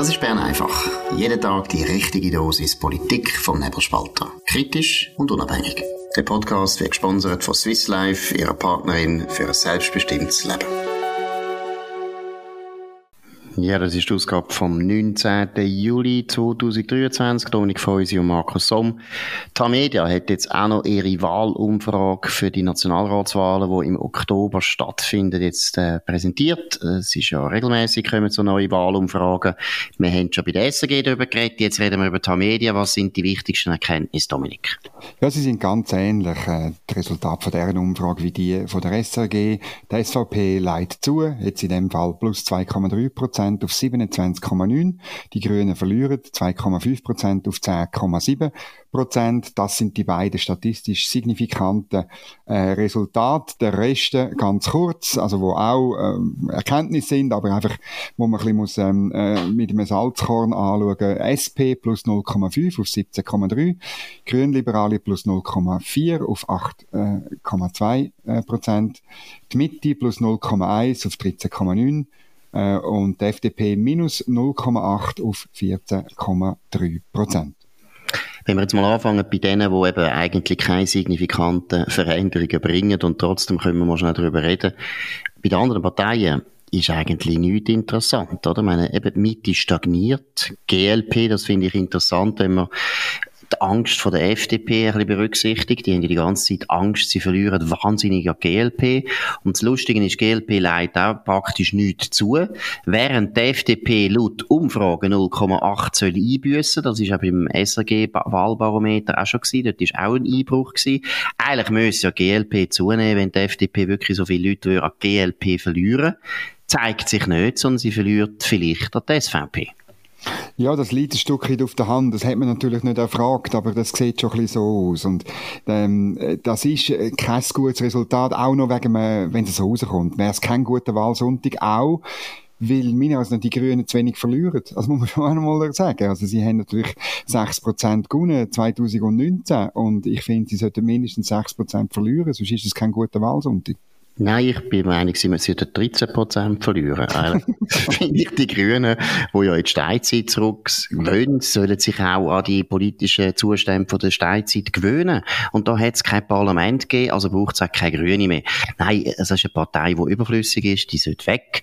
Das ist Bern einfach. Jeden Tag die richtige Dosis Politik vom Nebelspalter. Kritisch und unabhängig. Der Podcast wird gesponsert von Swiss Life, ihrer Partnerin für ein selbstbestimmtes Leben. Ja, das ist die Ausgabe vom 19. Juli 2023. Dominik Feusi und Markus Somm. Tamedia hat jetzt auch noch ihre Wahlumfrage für die Nationalratswahlen, die im Oktober stattfinden, jetzt äh, präsentiert. Es ist ja regelmäßig kommen so neue Wahlumfragen. Wir haben schon bei der SRG darüber geredet. Jetzt reden wir über Tamedia. Was sind die wichtigsten Erkenntnisse, Dominik? Ja, sie sind ganz ähnlich. Äh, die Resultate von deren Umfrage wie die von der SRG. Die SVP leitet zu, jetzt in dem Fall plus 2,3 Prozent. Prozent auf 27,9. Die Grünen verlieren 2,5 Prozent auf 10,7 Prozent. Das sind die beiden statistisch signifikanten äh, Resultate. Der Rest äh, ganz kurz, also wo auch äh, Erkenntnisse sind, aber einfach, wo man ein bisschen muss, ähm, äh, mit einem Salzkorn anschauen. SP plus 0,5 auf 17,3. Grünliberale plus 0,4 auf 8,2 äh, Prozent. Die Mitte plus 0,1 auf 13,9 äh, und die FDP minus 0,8 auf 14,3 Prozent. Wenn wir jetzt mal anfangen bei denen, die eben eigentlich keine signifikanten Veränderungen bringen und trotzdem können wir mal schnell darüber reden. Bei den anderen Parteien ist eigentlich nichts interessant, oder? Ich meine, eben die Mitte stagniert. GLP, das finde ich interessant, wenn man die Angst von der FDP ein bisschen berücksichtigt. Die haben ja die ganze Zeit Angst, sie verlieren wahnsinnig an GLP. Und das Lustige ist, GLP leidet auch praktisch nichts zu. Während die FDP laut Umfrage 0,8 soll einbüssen, das ist auch beim SRG-Wahlbarometer auch schon gewesen, dort ist auch ein Einbruch gewesen. Eigentlich müsste ja GLP zunehmen, wenn die FDP wirklich so viele Leute an GLP verlieren. Zeigt sich nicht, sondern sie verliert vielleicht an die SVP. Ja, das liegt ein Stück weit auf der Hand. Das hat man natürlich nicht erfragt, aber das sieht schon ein bisschen so aus. Und ähm, das ist äh, kein gutes Resultat, auch noch wegen, äh, wenn es so rauskommt. Wäre es kein guter Wahlsonntag, auch weil meine also die Grünen zu wenig verlieren. Das muss man schon einmal sagen. Also sie haben natürlich 6% gewonnen 2019 und ich finde, sie sollten mindestens 6% verlieren, sonst ist es kein guter Wahlsonntag. Nein, ich bin der Meinung, sie sollten 13% verlieren. finde ich, die Grünen, die ja in die Steinzeit zurück wollen, sollen sich auch an die politischen Zustände von der Steinzeit gewöhnen. Und da hat es kein Parlament gegeben, also braucht es auch keine Grüne mehr. Nein, es ist eine Partei, die überflüssig ist, die sollte weg.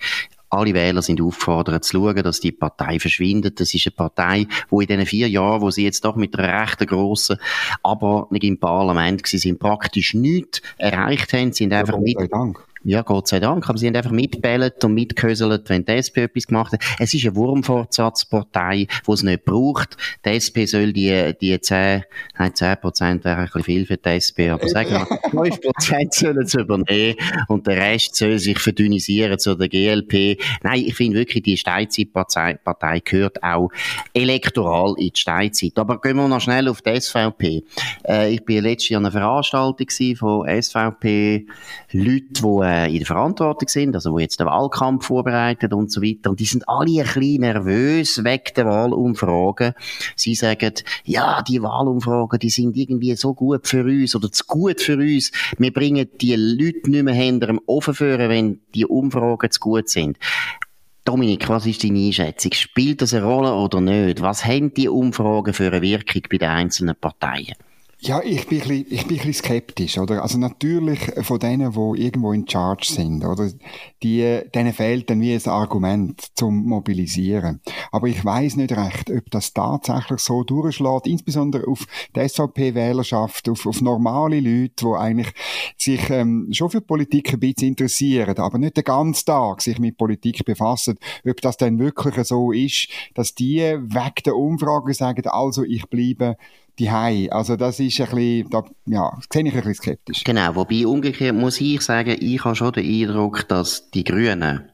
Alle Wähler sind aufgefordert zu schauen, dass die Partei verschwindet. Das ist eine Partei, wo in diesen vier Jahren, wo sie jetzt doch mit einer recht grossen Abordnung im Parlament gewesen sind, praktisch nichts erreicht haben. Sie sind einfach mit, Dank. Ja, Gott sei Dank. Aber sie haben einfach mitbellet und mitgehöselt, wenn die SP etwas gemacht hat. Es ist eine Wurmfortsatzpartei, die es nicht braucht. Die SP soll die, die 10, nein, 10 Prozent wäre ein bisschen viel für die SP, aber sagen wir, 5 Prozent sollen sie übernehmen und der Rest soll sich verdünnisieren zu der GLP. Nein, ich finde wirklich, die Steinzeitpartei gehört auch elektoral in die Steinzeit. Aber gehen wir noch schnell auf die SVP. Äh, ich bin letztes Jahr an einer Veranstaltung von SVP-Leuten, die äh, in der Verantwortung sind, also wo jetzt den Wahlkampf vorbereitet und so weiter. Und die sind alle ein bisschen nervös wegen der Wahlumfragen. Sie sagen, ja, die Wahlumfragen, die sind irgendwie so gut für uns oder zu gut für uns. Wir bringen die Leute nicht mehr hinter dem Ofen führen, wenn die Umfragen zu gut sind. Dominik, was ist deine Einschätzung? Spielt das eine Rolle oder nicht? Was haben die Umfragen für eine Wirkung bei den einzelnen Parteien? Ja, ich bin, ein bisschen, ich bin ein bisschen skeptisch, oder? Also natürlich von denen, die irgendwo in Charge sind, oder? Die, denen fehlt dann wie ein Argument zum Mobilisieren. Aber ich weiß nicht recht, ob das tatsächlich so durchschlägt, insbesondere auf die SVP-Wählerschaft, auf, auf normale Leute, die eigentlich sich ähm, schon für Politik ein bisschen interessieren, aber nicht den ganzen Tag sich mit Politik befassen, ob das dann wirklich so ist, dass die weg der Umfrage sagen, also ich bleibe die Hai. Also das ist ein bisschen, da, ja, das sehe ich ein bisschen skeptisch. Genau, wobei umgekehrt muss ich sagen, ich habe schon den Eindruck, dass die Grünen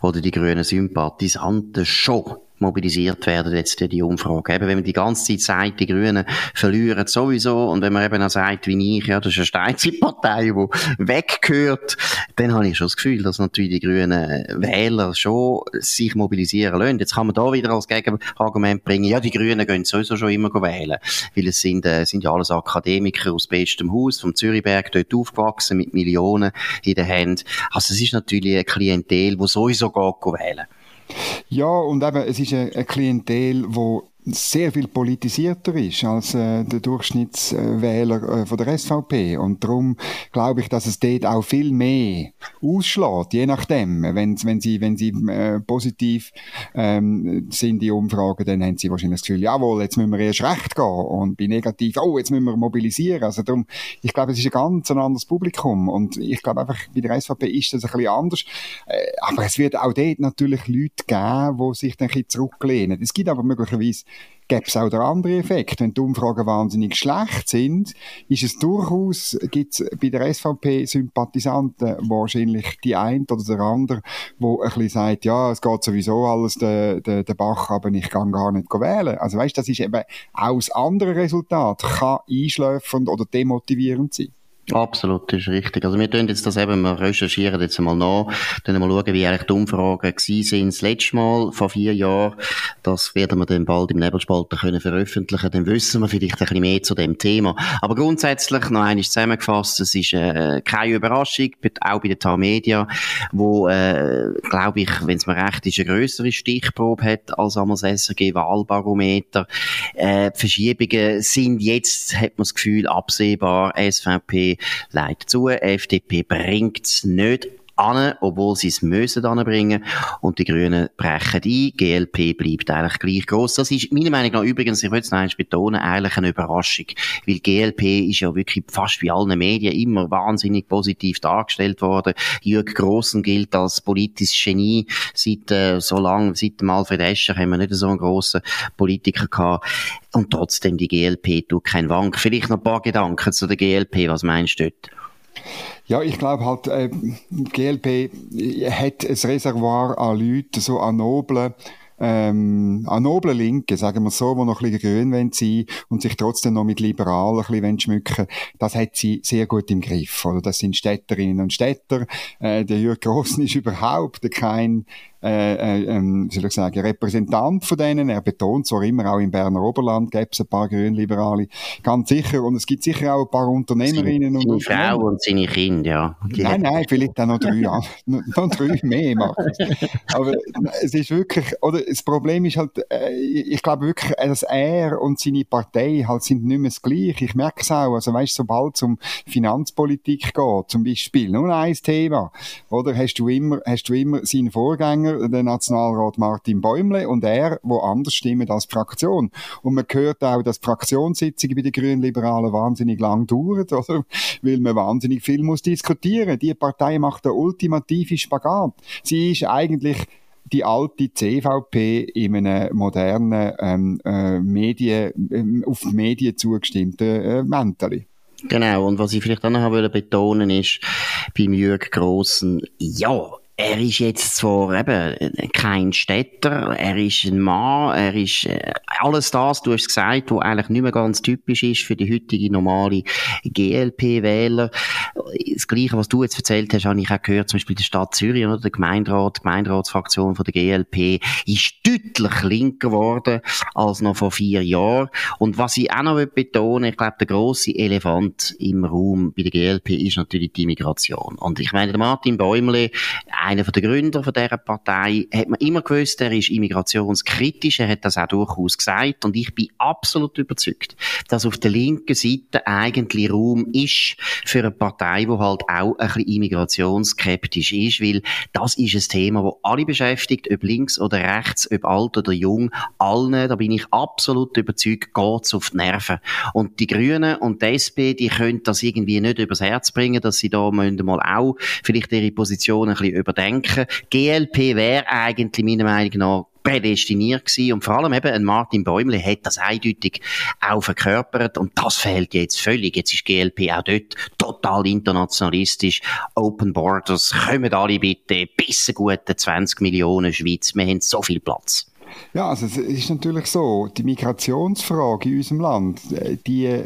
oder die grünen Sympathisanten schon mobilisiert werden jetzt die Umfrage. Eben, wenn man die ganze Zeit sagt, die Grünen verlieren sowieso und wenn man eben auch sagt, wie ich, ja, das ist eine Steinzeitpartei, die weggehört, dann habe ich schon das Gefühl, dass natürlich die grünen Wähler schon sich mobilisieren lassen. Jetzt kann man da wieder als Gegenargument bringen, ja, die Grünen gehen sowieso schon immer wählen, weil es sind, äh, sind ja alles Akademiker aus bestem Haus, vom Zürichberg, dort aufgewachsen, mit Millionen in der Hand. Also es ist natürlich eine Klientel, die sowieso geht wählen. Ja, und eben, es ist eine, Klientel, wo sehr viel politisierter ist als äh, der Durchschnittswähler äh, von der SVP. Und darum glaube ich, dass es dort auch viel mehr ausschlägt, je nachdem. Wenn, wenn sie, wenn sie äh, positiv ähm, sind, die Umfragen, dann haben sie wahrscheinlich das Gefühl, jawohl, jetzt müssen wir erst recht gehen. Und bei negativ, oh, jetzt müssen wir mobilisieren. Also darum, ich glaube, es ist ein ganz ein anderes Publikum. Und ich glaube einfach, bei der SVP ist das ein bisschen anders. Äh, aber es wird auch dort natürlich Leute geben, die sich dann ein bisschen zurücklehnen. Es gibt aber möglicherweise gäbe es auch der andere Effekt. Wenn die Umfragen wahnsinnig schlecht sind, ist es durchaus, gibt es bei der SVP-Sympathisanten wahrscheinlich die eine oder der andere, wo ein bisschen sagt, ja, es geht sowieso alles den, den, den Bach, aber ich kann gar nicht wählen. Also weißt, das ist eben auch das andere Resultat, kann einschläfernd oder demotivierend sein. Absolut, das ist richtig. Also wir tun jetzt das eben, wir recherchieren jetzt einmal nach, dann mal schauen, wie eigentlich die Umfragen gewesen sind das letzte Mal, vor vier Jahren. Das werden wir dann bald im Nebelspalter können veröffentlichen, dann wissen wir vielleicht ein bisschen mehr zu dem Thema. Aber grundsätzlich, noch einmal zusammengefasst, es ist äh, keine Überraschung, auch bei der TAR Media, wo, äh, glaube ich, wenn es mir recht ist, eine grössere Stichprobe hat als am SRG-Wahlbarometer. Äh, Verschiebungen sind jetzt, hat man das Gefühl, absehbar, SVP leitet zu, FDP bringt es nicht an, obwohl sie es müssen anbringen. Und die Grünen brechen ein. GLP bleibt eigentlich gleich groß. Das ist meiner Meinung nach übrigens, ich will es noch einmal betonen, eigentlich eine Überraschung. Weil GLP ist ja wirklich fast wie allen Medien immer wahnsinnig positiv dargestellt worden. Jürg Grossen gilt als politisches Genie. Seit, äh, so lang, seit dem Alfred Escher haben wir nicht so einen grossen Politiker gehabt. Und trotzdem, die GLP tut kein Wank. Vielleicht noch ein paar Gedanken zu der GLP. Was meinst du dort? Ja, ich glaube halt, äh, GLP hat ein Reservoir an Leuten, so an noblen, ähm, an noblen Linken, sagen wir so, die noch ein bisschen grün sein wollen und sich trotzdem noch mit Liberalen ein bisschen schmücken das hat sie sehr gut im Griff. Oder? Das sind Städterinnen und Städter. Äh, der Jürg Grossen ist überhaupt kein äh, äh, ähm, soll ich sagen, Repräsentant von denen. Er betont zwar immer, auch im Berner Oberland gäbe es ein paar Grünliberale, ganz sicher. Und es gibt sicher auch ein paar Unternehmerinnen seine, und Seine Frau und seine Kinder, ja. Die nein, nein, vielleicht auch noch drei, noch, drei mehr machen. Aber es ist wirklich, oder das Problem ist halt, äh, ich glaube wirklich, dass er und seine Partei halt sind nicht mehr das Gleiche. Ich merke es auch. Also weißt, sobald es um Finanzpolitik geht, zum Beispiel, nur ein Thema, oder hast du immer, hast du immer seinen Vorgänger der Nationalrat Martin Bäumle und er, wo anders stimmen als Fraktion. Und man hört auch, dass Fraktionssitzungen bei den Grünen-Liberalen wahnsinnig lang dauern, oder? Weil man wahnsinnig viel muss diskutieren. Die Partei macht der ultimative Spagat. Sie ist eigentlich die alte CVP in einem modernen ähm, äh, Medien, äh, auf die Medien zugestimmten äh, Mäntel. Genau, und was ich vielleicht auch noch betonen ist, beim Jürg Grossen, ja, er ist jetzt zwar eben kein Städter, er ist ein Mann, er ist äh, alles das, du hast gesagt, was eigentlich nicht mehr ganz typisch ist für die heutige normale GLP-Wähler. Das Gleiche, was du jetzt erzählt hast, habe ich auch gehört, zum Beispiel der Stadt Zürich, oder der Gemeinderat, die Gemeinderatsfraktion von der GLP ist deutlich linker geworden als noch vor vier Jahren. Und was ich auch noch betonen ich glaube, der grosse Elefant im Raum bei der GLP ist natürlich die Migration. Und ich meine, der Martin Bäumle, einer der Gründer dieser Partei, hat man immer gewusst, er ist immigrationskritisch, er hat das auch durchaus gesagt und ich bin absolut überzeugt, dass auf der linken Seite eigentlich Raum ist für eine Partei, die halt auch ein bisschen immigrationsskeptisch ist, weil das ist ein Thema, das alle beschäftigt, ob links oder rechts, ob alt oder jung, allen, da bin ich absolut überzeugt, geht's auf die Nerven. Und die Grünen und die SP, die können das irgendwie nicht übers Herz bringen, dass sie da mal auch vielleicht ihre Position ein bisschen überdenken. GLP wäre eigentlich meiner Meinung nach prädestiniert gewesen. Und vor allem eben ein Martin Bäumle hat das eindeutig auch verkörpert. Und das fehlt jetzt völlig. Jetzt ist GLP auch dort total internationalistisch. Open Borders, kommen alle bitte, bis gute 20 Millionen Schweiz. Wir haben so viel Platz. Ja, also es ist natürlich so, die Migrationsfrage in unserem Land, äh, die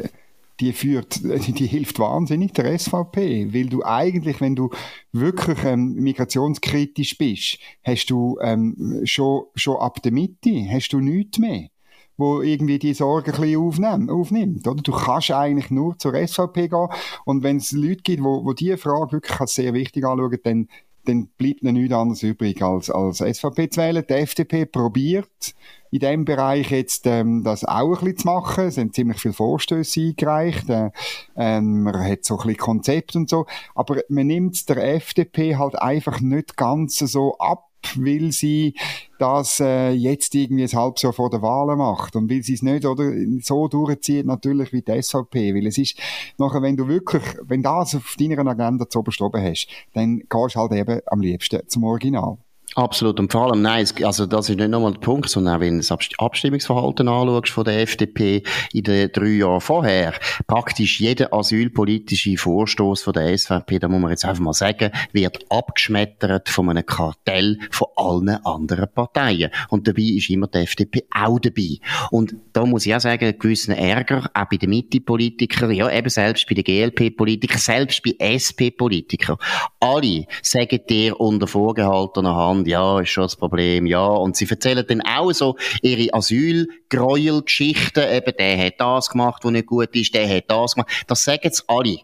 die führt, die hilft wahnsinnig der SVP, weil du eigentlich, wenn du wirklich ähm, migrationskritisch bist, hast du ähm, schon, schon ab der Mitte, hast du nichts mehr wo irgendwie die Sorge ein bisschen aufnimmt, aufnimmt oder? Du kannst eigentlich nur zur SVP gehen und wenn es Leute gibt, wo, wo diese Frage wirklich als sehr wichtig anschauen, dann dann bleibt ihnen nichts anderes übrig als, als SVP zu wählen. Die FDP probiert in dem Bereich jetzt ähm, das auch ein bisschen zu machen. Es sind ziemlich viele Vorstöße eingereicht. Äh, ähm, man hat so ein bisschen Konzept und so. Aber man nimmt der FDP halt einfach nicht ganz so ab weil sie das äh, jetzt irgendwie ein halbes Jahr vor der Wahl macht und weil sie es nicht oder so durchzieht natürlich wie die SVP, weil es ist nachher, wenn du wirklich, wenn das auf deiner Agenda zu oben hast, dann gehst du halt eben am liebsten zum Original. Absolut. Und vor allem, nein, also das ist nicht nochmal der Punkt, sondern auch wenn du das Abstimmungsverhalten anschaust von der FDP in den drei Jahren vorher, praktisch jeder asylpolitische Vorstoß von der SVP, da muss man jetzt einfach mal sagen, wird abgeschmettert von einem Kartell von allen anderen Parteien. Und dabei ist immer die FDP auch dabei. Und da muss ich auch sagen, gewissen Ärger, auch bei den Mitte-Politikern, ja, eben selbst bei den GLP-Politikern, selbst bei SP-Politikern. Alle sagen dir unter vorgehaltener Hand, ja, ist schon das Problem, ja. Und sie erzählen dann auch so ihre Asylgräuelgeschichten, eben, der hat das gemacht, was nicht gut ist, der hat das gemacht. Das sagen sie alle.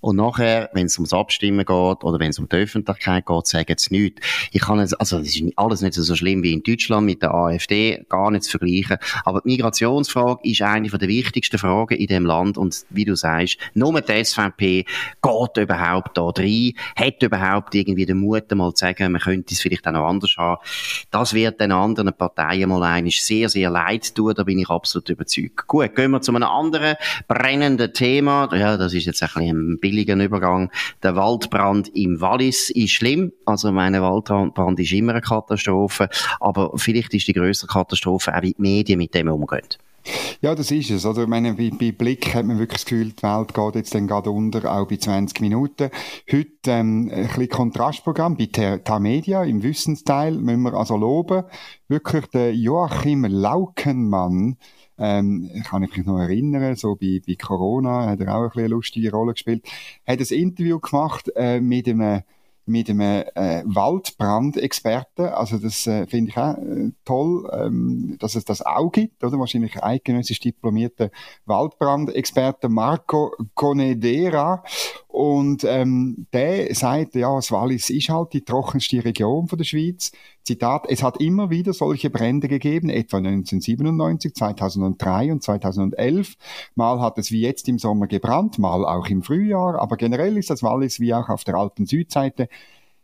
Und nachher, wenn es ums Abstimmen geht oder wenn es um die Öffentlichkeit geht, sagen sie nichts. Ich kann es, also das ist alles nicht so schlimm wie in Deutschland mit der AfD, gar nicht zu vergleichen. Aber die Migrationsfrage ist eine der wichtigsten Fragen in dem Land und wie du sagst, nur die SVP geht überhaupt da rein, hat überhaupt irgendwie den Mut, mal zu sagen, man könnte es vielleicht auch noch anders haben. Das wird den anderen Parteien mal einiges sehr, sehr leid tun, da bin ich absolut überzeugt. Gut, gehen wir zu einem anderen brennenden Thema. Ja, das ist jetzt ein bisschen ein billigen Übergang. Der Waldbrand im Wallis ist schlimm. Also meine Waldbrand ist immer eine Katastrophe. Aber vielleicht ist die größere Katastrophe auch, wie die Medien mit dem umgehen. Ja, das ist es. Oder? Ich meine, bei, bei Blick hat man wirklich das Gefühl, die Welt geht jetzt dann gerade unter, auch bei 20 Minuten. Heute ähm, ein bisschen Kontrastprogramm bei Tamedia im Wissensteil müssen wir also loben. Wirklich der Joachim Laukenmann, ähm, ich kann mich noch erinnern, so bei, bei Corona hat er auch ein bisschen eine lustige Rolle gespielt, hat ein Interview gemacht äh, mit einem mit einem äh, Waldbrandexperten. Also das äh, finde ich auch äh, toll, ähm, dass es das auch gibt, oder? Wahrscheinlich eidgenössisch diplomierter Waldbrandexperte Marco Conedera. Und ähm, der sagt, ja, das Wallis ist halt die trockenste Region von der Schweiz. Zitat, es hat immer wieder solche Brände gegeben, etwa 1997, 2003 und 2011. Mal hat es wie jetzt im Sommer gebrannt, mal auch im Frühjahr, aber generell ist das Wallis wie auch auf der Alpen-Südseite,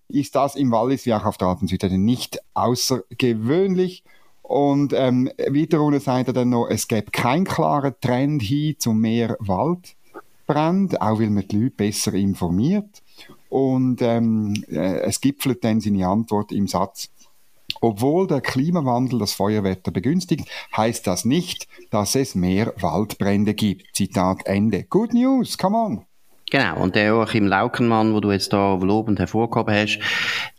ist das im Wallis wie auch auf der Alpen-Südseite nicht außergewöhnlich. Und ähm, wiederum sagt er dann noch, es gäbe keinen klaren Trend hin zu mehr Wald brennt, auch weil man die Leute besser informiert. Und ähm, äh, es gipfelt dann seine Antwort im Satz, obwohl der Klimawandel das Feuerwetter begünstigt, heißt das nicht, dass es mehr Waldbrände gibt. Zitat Ende. Good News, come on. Genau, und der Joachim Laukenmann, wo du jetzt da lobend hervorgehoben hast,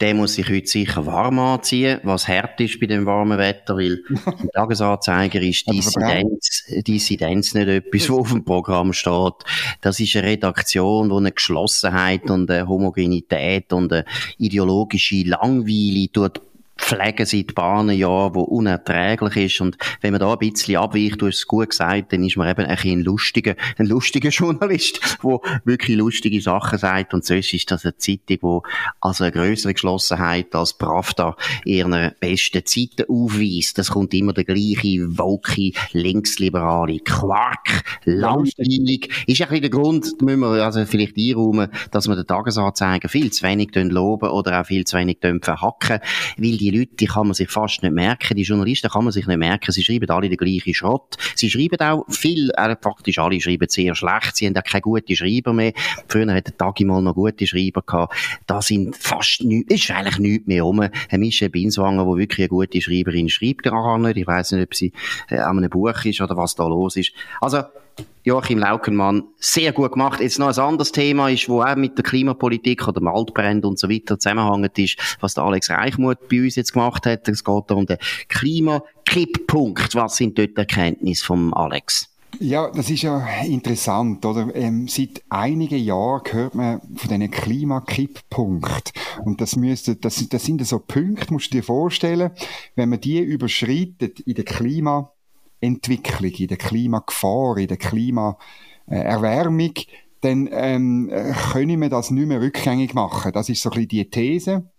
der muss sich heute sicher warm anziehen, was hart ist bei dem warmen Wetter, weil im Tagesanzeiger ist Dissidenz, Dissidenz nicht etwas, was auf dem Programm steht. Das ist eine Redaktion, die eine Geschlossenheit und eine Homogenität und eine ideologische Langweile tut pflegen seit ein Jahren, wo unerträglich ist. Und wenn man da ein bisschen abweicht, du hast es gut gesagt, dann ist man eben ein, ein lustiger, ein lustiger Journalist, der wirklich lustige Sachen sagt. Und sonst ist das eine Zeitung, wo also eine größere Geschlossenheit als Pravda ihren besten Zeiten aufweist. Das kommt immer der gleiche, woke, linksliberale Quark, langweilig. Ist ein bisschen der Grund, müssen wir also vielleicht einräumen, dass wir den Tagesanzeiger viel zu wenig loben oder auch viel zu wenig verhacken, weil die die Leute, die kann man sich fast nicht merken, die Journalisten kann man sich nicht merken, sie schreiben alle den gleichen Schrott. Sie schreiben auch viel, äh, praktisch alle schreiben sehr schlecht, sie haben auch keine guten Schreiber mehr. Früher hat der Tagi mal noch gute Schreiber gehabt. Da sind fast nichts, ist eigentlich nichts mehr rum. Eine Michelle Binswanger, die wirklich eine gute Schreiberin schreibt nicht. Ich weiss nicht, ob sie äh, an einem Buch ist oder was da los ist. Also, Joachim Laukenmann sehr gut gemacht. Jetzt noch ein anderes Thema ist, wo auch mit der Klimapolitik oder dem Waldbrand und so weiter zusammenhängt ist, was der Alex Reichmuth bei uns jetzt gemacht hat. Es geht um den Klimakipppunkt. Was sind dort Erkenntnisse vom Alex? Ja, das ist ja interessant, oder? Ähm, seit einigen Jahren hört man von diesen Klimakipppunkt. Und das müsste, das, das sind so Punkte, musst du dir vorstellen, wenn man die überschreitet in der Klima, Entwicklung, in der Klimagefahr, in der Klimaerwärmung, dann ähm, können wir das nicht mehr rückgängig machen. Das ist so ein bisschen die These.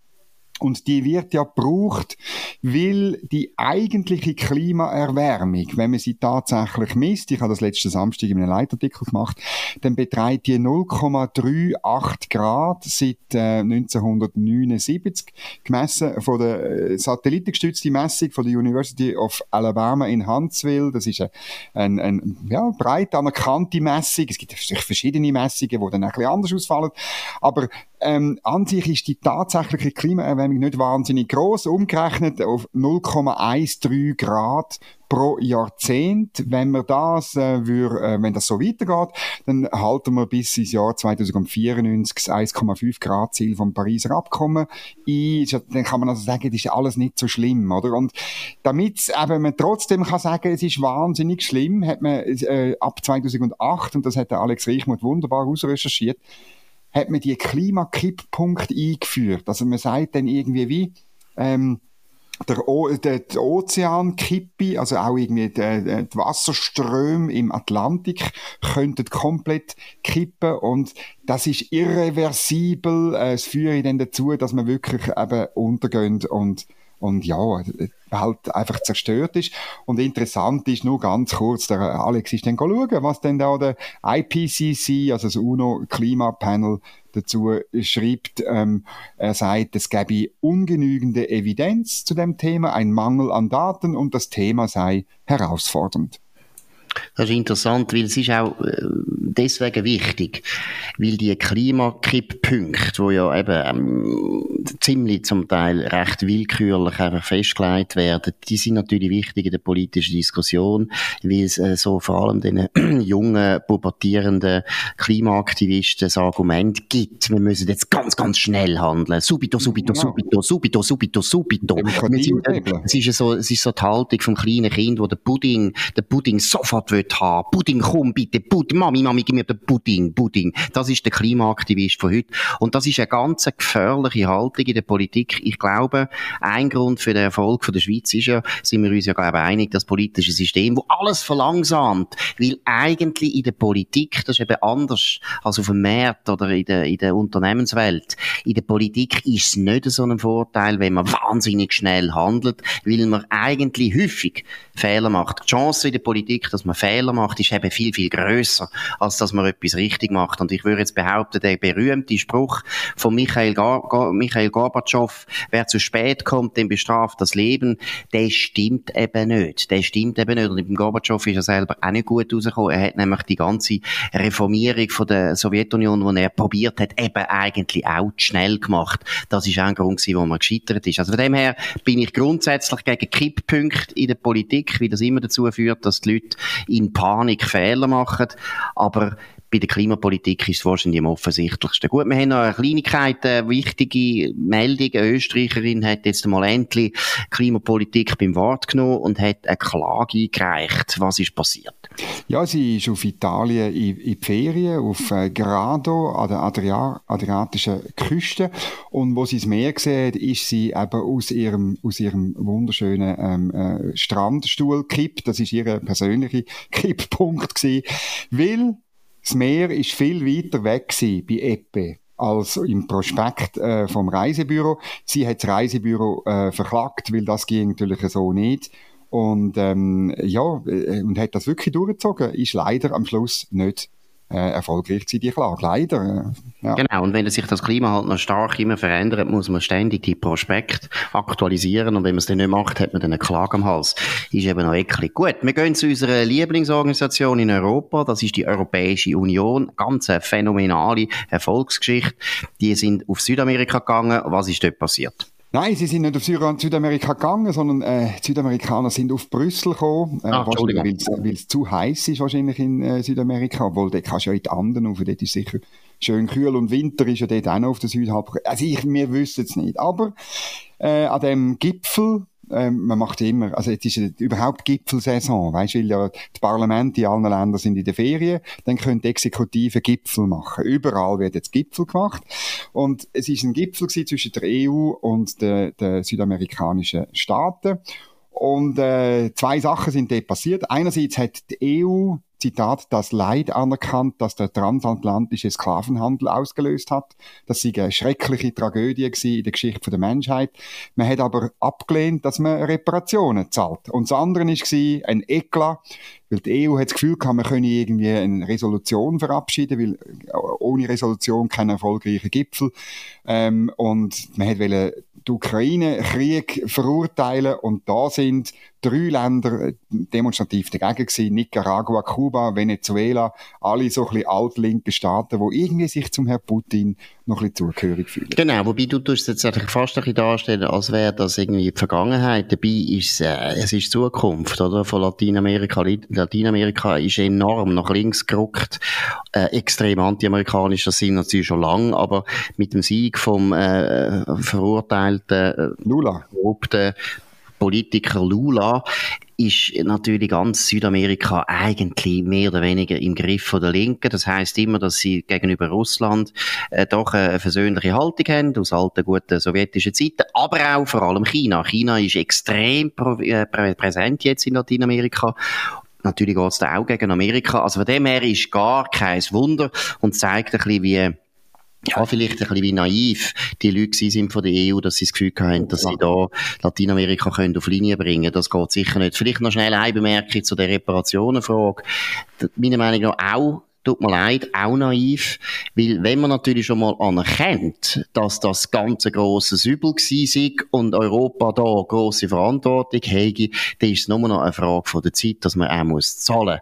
Und die wird ja gebraucht, weil die eigentliche Klimaerwärmung, wenn man sie tatsächlich misst, ich habe das letzten Samstag in einem Leitartikel gemacht, dann beträgt die 0,38 Grad seit äh, 1979, gemessen von der äh, satellitengestützten Messung von der University of Alabama in Huntsville. Das ist eine, eine, ja, breit anerkannte Messung. Es gibt verschiedene Messungen, die dann ein bisschen anders ausfallen. Aber ähm, an sich ist die tatsächliche Klimaerwärmung nicht wahnsinnig groß, umgerechnet auf 0,13 Grad pro Jahrzehnt. Wenn wir das, äh, wir, äh, wenn das so weitergeht, dann halten wir bis ins Jahr 2094 das 1,5 Grad Ziel vom Pariser Abkommen ein. Dann kann man also sagen, das ist alles nicht so schlimm, oder? Und damit eben man trotzdem kann sagen, es ist wahnsinnig schlimm, hat man äh, ab 2008 und das hat der Alex Reichmuth wunderbar ausrecherchiert hat man die Klimakipppunkt eingeführt. Also man sagt dann irgendwie wie, ähm, der, o der, der also auch irgendwie die, die Wasserströme im Atlantik könnten komplett kippen und das ist irreversibel. Äh, es führt dann dazu, dass man wirklich eben untergehen und und ja, halt einfach zerstört ist. Und interessant ist nur ganz kurz, der Alex ist dann schauen, was denn da der IPCC, also das UNO-Klimapanel, dazu schreibt. Ähm, er sagt, es gäbe ungenügende Evidenz zu dem Thema, ein Mangel an Daten und das Thema sei herausfordernd. Das ist interessant, weil es ist auch äh, deswegen wichtig, weil die Klimakipppunkte, wo ja eben ähm, ziemlich zum Teil recht willkürlich einfach festgelegt werden, die sind natürlich wichtig in der politischen Diskussion, weil es äh, so vor allem den jungen, pubertierenden Klimaaktivisten das Argument gibt, wir müssen jetzt ganz, ganz schnell handeln. Subito, subito, ja. subito, subito, subito, subito. Sind, äh, es ist so, es ist so die Haltung vom kleinen Kind, wo der Pudding, der Pudding sofort will haben. Pudding, komm bitte, Pudding, Mami, Mami, gib mir den Pudding, Pudding. Das ist der Klimaaktivist von heute. Und das ist eine ganz gefährliche Haltung in der Politik. Ich glaube, ein Grund für den Erfolg von der Schweiz ist ja, sind wir uns ja, glaube ich, einig, das politische System, wo alles verlangsamt. Weil eigentlich in der Politik, das ist eben anders als auf dem Markt oder in der, in der Unternehmenswelt. In der Politik ist es nicht so ein Vorteil, wenn man wahnsinnig schnell handelt, weil man eigentlich häufig Fehler macht. Die Chance in der Politik, dass man Fehler macht, ist eben viel, viel grösser, als dass man etwas richtig macht. Und ich würde jetzt behaupten, der berühmte Spruch von Michael, Gar Michael Gorbatschow, wer zu spät kommt, den bestraft das Leben, der stimmt eben nicht. Der stimmt eben nicht. Und dem Gorbatschow ist er selber auch nicht gut rausgekommen. Er hat nämlich die ganze Reformierung von der Sowjetunion, die er probiert hat, eben eigentlich auch zu schnell gemacht. Das ist auch ein Grund gewesen, wo man gescheitert ist. Also von dem her bin ich grundsätzlich gegen Kipppunkte in der Politik, wie das immer dazu führt, dass die Leute in Panik Fehler machen. Aber bei der Klimapolitik ist es wahrscheinlich am offensichtlichsten. Gut, wir haben noch eine Kleinigkeit, eine wichtige Meldung. Eine Österreicherin hat jetzt mal endlich Klimapolitik beim Wort genommen und hat eine Klage eingereicht. Was ist passiert? Ja, sie ist auf Italien in, in die Ferien, auf äh, Grado an der Adria adriatischen Küste. Und wo sie das Meer sieht, ist sie eben aus ihrem, aus ihrem wunderschönen ähm, äh, Strandstuhl gekippt. Das ist ihr persönlicher Kipppunkt gewesen. Weil das Meer ist viel weiter weg bei Eppe als im Prospekt äh, vom Reisebüro. Sie hat das Reisebüro äh, verklagt, weil das ging natürlich so nicht. Und ähm, ja, äh, und hat das wirklich durchgezogen, ist leider am Schluss nicht äh, erfolgreich gewesen, die Klage. Leider. Äh, ja. Genau, und wenn sich das Klima halt noch stark immer verändert, muss man ständig die Prospekt aktualisieren und wenn man es dann nicht macht, hat man dann eine Klage am Hals. Ist eben noch eklig. Gut, wir gehen zu unserer Lieblingsorganisation in Europa, das ist die Europäische Union. Ganz eine phänomenale Erfolgsgeschichte. Die sind auf Südamerika gegangen. Was ist dort passiert? Nein, sie sind nicht auf Südamerika gegangen, sondern äh, die Südamerikaner sind auf Brüssel gekommen, äh, ah, weil es zu heiß ist wahrscheinlich in äh, Südamerika, obwohl dort kannst du ja in die Anden rauf, dort ist sicher schön kühl und Winter ist ja dort auch noch auf der Südhalbkugel. Also ich, wir wissen es nicht, aber äh, an dem Gipfel ähm, man macht immer, also jetzt ist ja überhaupt Gipfelsaison, weißt du, weil ja die Parlamente in allen Ländern sind in der Ferien, dann können die Exekutive Gipfel machen. Überall wird jetzt Gipfel gemacht. Und es ist ein Gipfel zwischen der EU und den, den südamerikanischen Staaten. Und äh, zwei Sachen sind dort passiert. Einerseits hat die EU Zitat, das Leid anerkannt, das der transatlantische Sklavenhandel ausgelöst hat. Das sei eine schreckliche Tragödie in der Geschichte der Menschheit. Man hat aber abgelehnt, dass man Reparationen zahlt. Und das andere war ein Eklat, weil die EU hat das Gefühl gehabt, man könne irgendwie eine Resolution verabschieden, weil ohne Resolution kein erfolgreicher Gipfel. Ähm, und man hat den Ukraine-Krieg verurteilen und da sind drei Länder äh, demonstrativ dagegen gewesen. Nicaragua, Kuba, Venezuela, alle so ein bisschen altlinke Staaten, die irgendwie sich zum Herrn Putin noch ein bisschen zugehörig fühlen. Genau, wobei du tust jetzt eigentlich fast ein bisschen darstellen, als wäre das irgendwie die Vergangenheit. Dabei ist äh, es ist Zukunft, oder? Von Lateinamerika. Lateinamerika ist enorm nach links gerückt, äh, extrem anti-amerikanisch, das sind natürlich schon lang, aber mit dem Sieg vom äh, verurteilten äh, Lula. Politiker Lula ist natürlich ganz Südamerika eigentlich mehr oder weniger im Griff von der Linken. Das heißt immer, dass sie gegenüber Russland äh, doch eine versöhnliche Haltung haben, aus alten guten sowjetischen Zeiten, aber auch vor allem China. China ist extrem äh, präsent jetzt in Lateinamerika Natürlich geht es da auch gegen Amerika. Also von dem her ist gar kein Wunder und zeigt ein bisschen, wie ja, vielleicht ein bisschen wie naiv die Leute sind von der EU, dass sie das Gefühl haben, dass sie da Lateinamerika können auf Linie bringen. Das geht sicher nicht. Vielleicht noch schnell eine Bemerkung zu der Reparationenfrage. Meiner Meinung nach auch tut mir leid, auch naiv, weil wenn man natürlich schon mal anerkennt, dass das ganze grosses Übel war und Europa da grosse Verantwortung hätte, dann ist es nur noch eine Frage von der Zeit, dass man auch muss zahlen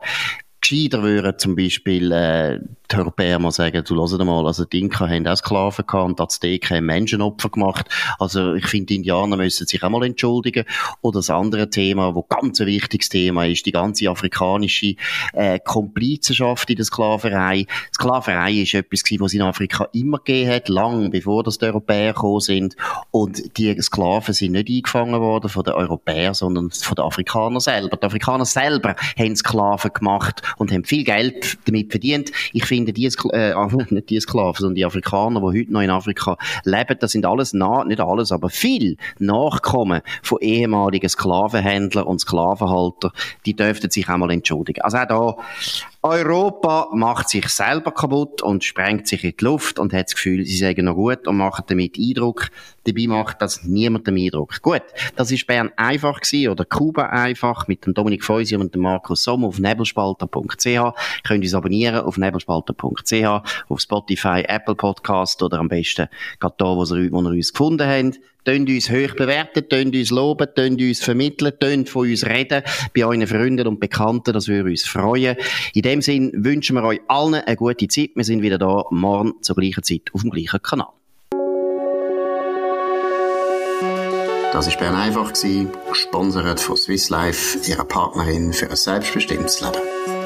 gescheiter würden zum Beispiel äh, die Europäer mal sagen, du hörst mal, also die Inka haben auch Sklaven gehabt die Azteken haben Menschenopfer gemacht. Also ich finde, die Indianer müssen sich auch mal entschuldigen. Oder das andere Thema, wo ganz ein wichtiges Thema ist, die ganze afrikanische äh, Komplizenschaft in der Sklaverei. Sklaverei ist etwas gewesen, was in Afrika immer gegeben hat, lang bevor das die Europäer gekommen sind. Und die Sklaven sind nicht eingefangen worden von den Europäern, sondern von den Afrikanern selber. Die Afrikaner selber haben Sklaven gemacht und haben viel Geld damit verdient. Ich finde, die, äh, nicht die Sklaven, sondern die Afrikaner, die heute noch in Afrika leben, das sind alles, nah, nicht alles, aber viel Nachkommen von ehemaligen Sklavenhändlern und Sklavenhalter, die dürften sich einmal entschuldigen. Also auch da, Europa macht sich selber kaputt und sprengt sich in die Luft und hat das Gefühl, sie sagen noch gut und machen damit Eindruck. Dabei macht das niemandem Eindruck. Gut, das ist Bern einfach gewesen, oder Kuba einfach, mit dem Dominik Feusi und dem Markus Sommer auf nebelspalter.ch. Könnt uns abonnieren auf nebelspalter.ch, auf Spotify, Apple Podcast oder am besten gerade da, wo ihr, wo ihr uns gefunden habt tönt uns hoch bewerten, tönt uns loben, tönt uns vermitteln, tönt von uns reden bei euren Freunden und Bekannten, das würde uns freuen. In dem Sinn wünschen wir euch allen eine gute Zeit. Wir sind wieder da morgen zur gleichen Zeit auf dem gleichen Kanal. Das war Bern einfach, gesponsert von Swiss Life, ihrer Partnerin für ein selbstbestimmtes Leben.